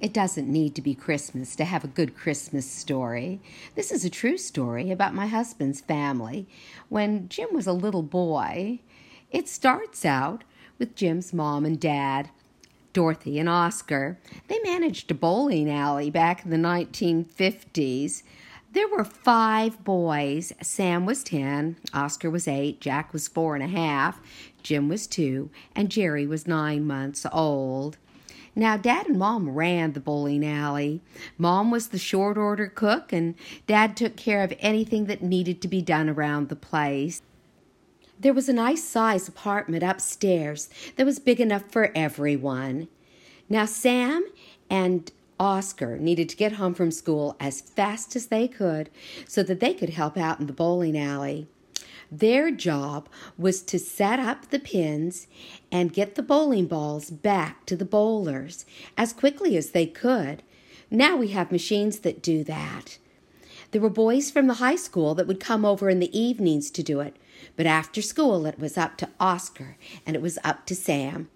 It doesn't need to be Christmas to have a good Christmas story. This is a true story about my husband's family. When Jim was a little boy, it starts out with Jim's mom and dad, Dorothy and Oscar. They managed a bowling alley back in the 1950s. There were five boys. Sam was 10, Oscar was 8, Jack was four and a half, Jim was 2, and Jerry was 9 months old. Now, Dad and Mom ran the bowling alley. Mom was the short order cook, and Dad took care of anything that needed to be done around the place. There was a nice size apartment upstairs that was big enough for everyone. Now, Sam and Oscar needed to get home from school as fast as they could so that they could help out in the bowling alley. Their job was to set up the pins and get the bowling balls back to the bowlers as quickly as they could. Now we have machines that do that. There were boys from the high school that would come over in the evenings to do it, but after school it was up to Oscar and it was up to Sam.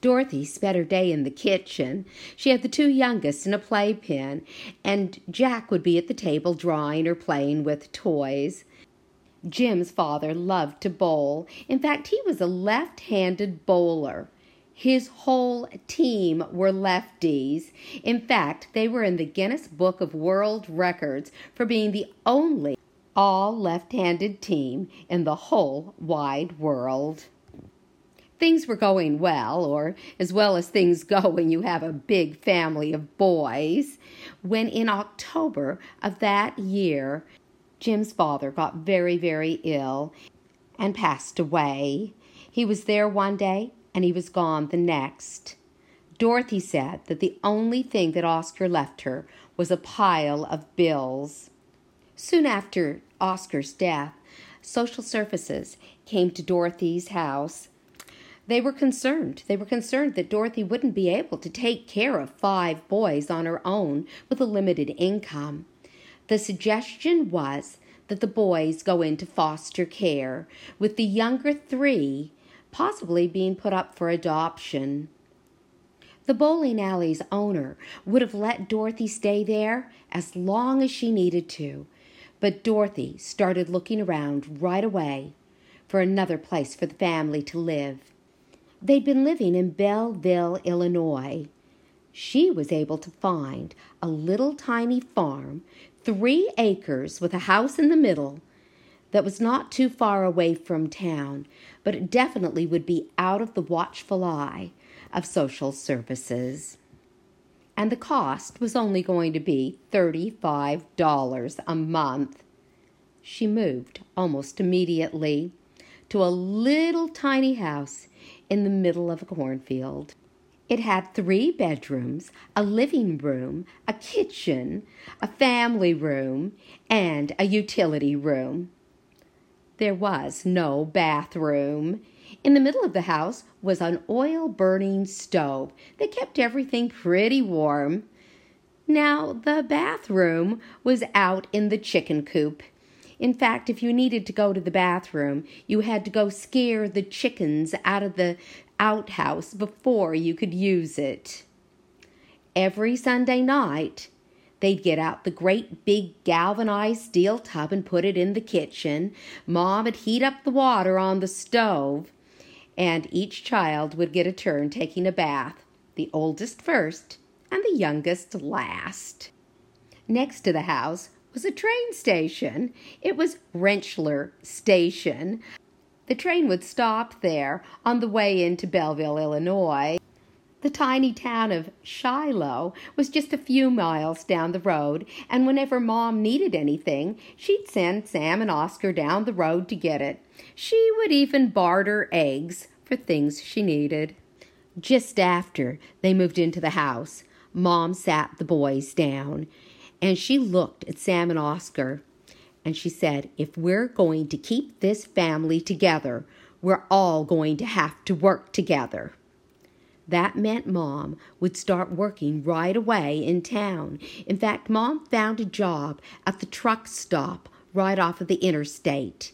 Dorothy spent her day in the kitchen. She had the two youngest in a playpen, and Jack would be at the table drawing or playing with toys. Jim's father loved to bowl. In fact, he was a left handed bowler. His whole team were lefties. In fact, they were in the Guinness Book of World Records for being the only all left handed team in the whole wide world. Things were going well, or as well as things go when you have a big family of boys, when in October of that year, Jim's father got very, very ill and passed away. He was there one day and he was gone the next. Dorothy said that the only thing that Oscar left her was a pile of bills. Soon after Oscar's death, social services came to Dorothy's house. They were concerned. They were concerned that Dorothy wouldn't be able to take care of five boys on her own with a limited income. The suggestion was that the boys go into foster care, with the younger three possibly being put up for adoption. The bowling alley's owner would have let Dorothy stay there as long as she needed to, but Dorothy started looking around right away for another place for the family to live. They'd been living in Belleville, Illinois. She was able to find a little tiny farm three acres with a house in the middle that was not too far away from town, but it definitely would be out of the watchful eye of social services. And the cost was only going to be $35 a month. She moved almost immediately to a little tiny house in the middle of a cornfield. It had three bedrooms, a living room, a kitchen, a family room, and a utility room. There was no bathroom. In the middle of the house was an oil burning stove that kept everything pretty warm. Now, the bathroom was out in the chicken coop. In fact, if you needed to go to the bathroom, you had to go scare the chickens out of the outhouse before you could use it. Every Sunday night, they'd get out the great big galvanized steel tub and put it in the kitchen. Mom would heat up the water on the stove, and each child would get a turn taking a bath, the oldest first and the youngest last. Next to the house was a train station. It was Rentschler Station, the train would stop there on the way into Belleville, Illinois. The tiny town of Shiloh was just a few miles down the road, and whenever Mom needed anything, she'd send Sam and Oscar down the road to get it. She would even barter eggs for things she needed. Just after they moved into the house, Mom sat the boys down, and she looked at Sam and Oscar and she said, If we're going to keep this family together, we're all going to have to work together. That meant Mom would start working right away in town. In fact, Mom found a job at the truck stop right off of the interstate.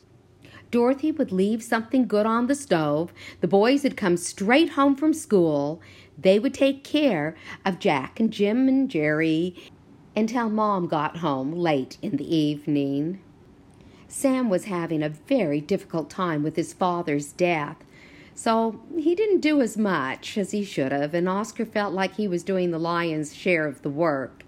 Dorothy would leave something good on the stove. The boys would come straight home from school. They would take care of Jack and Jim and Jerry until Mom got home late in the evening. Sam was having a very difficult time with his father's death, so he didn't do as much as he should have, and Oscar felt like he was doing the lion's share of the work.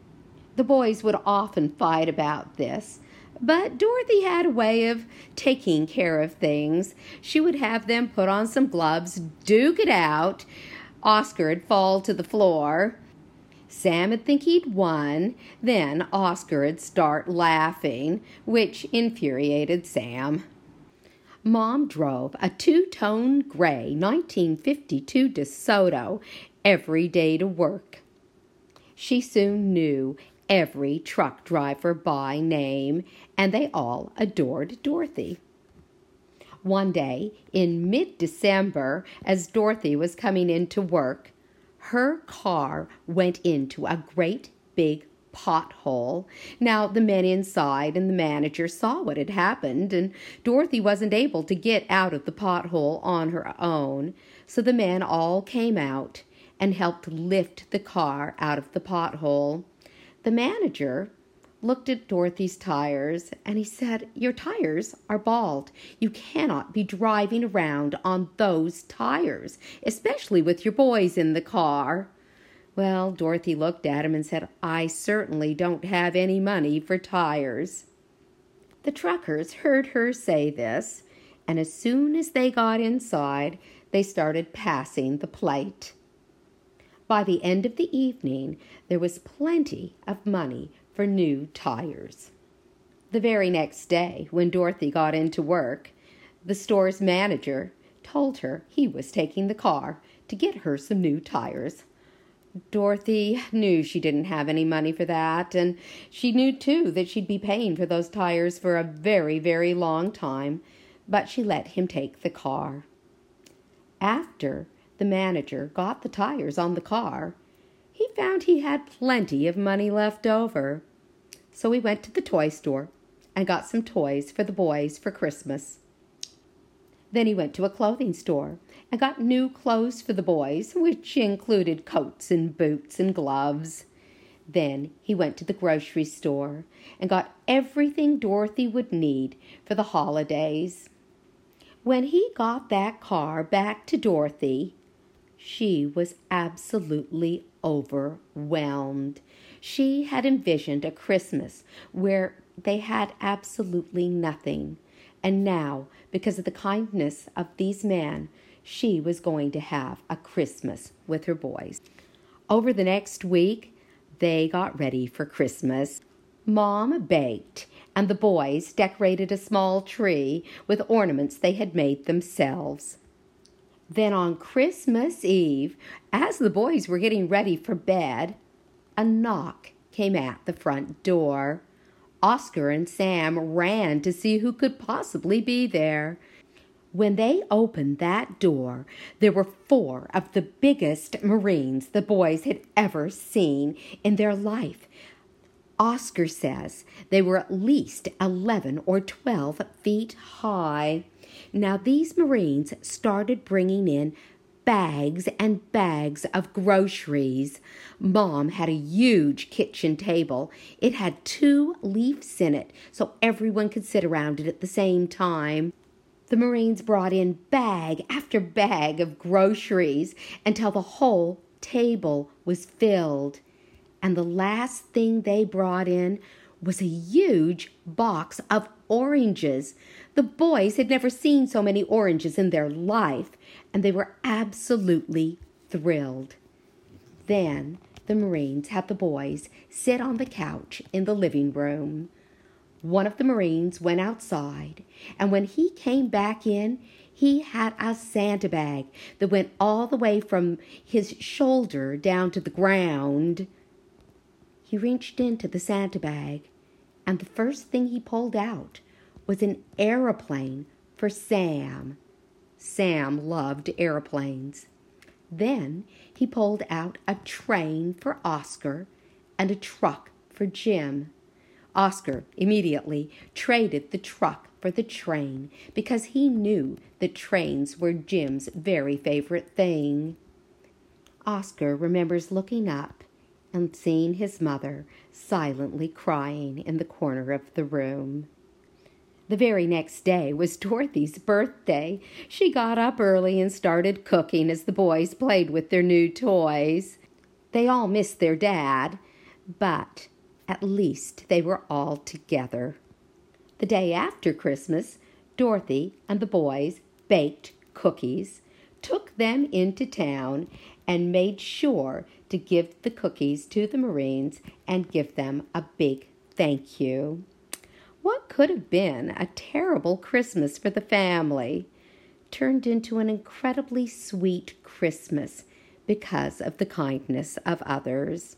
The boys would often fight about this, but Dorothy had a way of taking care of things. She would have them put on some gloves, duke it out. Oscar'd fall to the floor. Sam'd think he'd won. Then Oscar'd start laughing, which infuriated Sam. Mom drove a two tone gray 1952 DeSoto every day to work. She soon knew every truck driver by name, and they all adored Dorothy. One day in mid December, as Dorothy was coming into work, her car went into a great big pothole. Now, the men inside and the manager saw what had happened, and Dorothy wasn't able to get out of the pothole on her own. So the men all came out and helped lift the car out of the pothole. The manager looked at Dorothy's tires and he said, Your tires are bald. You cannot be driving around on those tires, especially with your boys in the car. Well, Dorothy looked at him and said, I certainly don't have any money for tires. The truckers heard her say this, and as soon as they got inside, they started passing the plate. By the end of the evening, there was plenty of money for new tires. The very next day, when Dorothy got into work, the store's manager told her he was taking the car to get her some new tires. Dorothy knew she didn't have any money for that, and she knew too that she'd be paying for those tires for a very, very long time, but she let him take the car. After the manager got the tires on the car, found he had plenty of money left over. So he went to the toy store and got some toys for the boys for Christmas. Then he went to a clothing store and got new clothes for the boys, which included coats and boots and gloves. Then he went to the grocery store and got everything Dorothy would need for the holidays. When he got that car back to Dorothy, she was absolutely overwhelmed. She had envisioned a Christmas where they had absolutely nothing. And now, because of the kindness of these men, she was going to have a Christmas with her boys. Over the next week, they got ready for Christmas. Mom baked, and the boys decorated a small tree with ornaments they had made themselves. Then on Christmas Eve, as the boys were getting ready for bed, a knock came at the front door. Oscar and Sam ran to see who could possibly be there. When they opened that door, there were four of the biggest Marines the boys had ever seen in their life. Oscar says they were at least 11 or 12 feet high. Now, these Marines started bringing in bags and bags of groceries. Mom had a huge kitchen table. It had two leaves in it, so everyone could sit around it at the same time. The Marines brought in bag after bag of groceries until the whole table was filled. And the last thing they brought in was a huge box of oranges. The boys had never seen so many oranges in their life, and they were absolutely thrilled. Then the Marines had the boys sit on the couch in the living room. One of the Marines went outside, and when he came back in, he had a Santa bag that went all the way from his shoulder down to the ground. He reached into the Santa bag, and the first thing he pulled out was an aeroplane for Sam. Sam loved airplanes. Then he pulled out a train for Oscar and a truck for Jim. Oscar immediately traded the truck for the train because he knew that trains were Jim's very favorite thing. Oscar remembers looking up and seeing his mother silently crying in the corner of the room. The very next day was Dorothy's birthday. She got up early and started cooking as the boys played with their new toys. They all missed their dad, but at least they were all together. The day after Christmas, Dorothy and the boys baked cookies, took them into town, and made sure to give the cookies to the Marines and give them a big thank you. What could have been a terrible Christmas for the family turned into an incredibly sweet Christmas because of the kindness of others.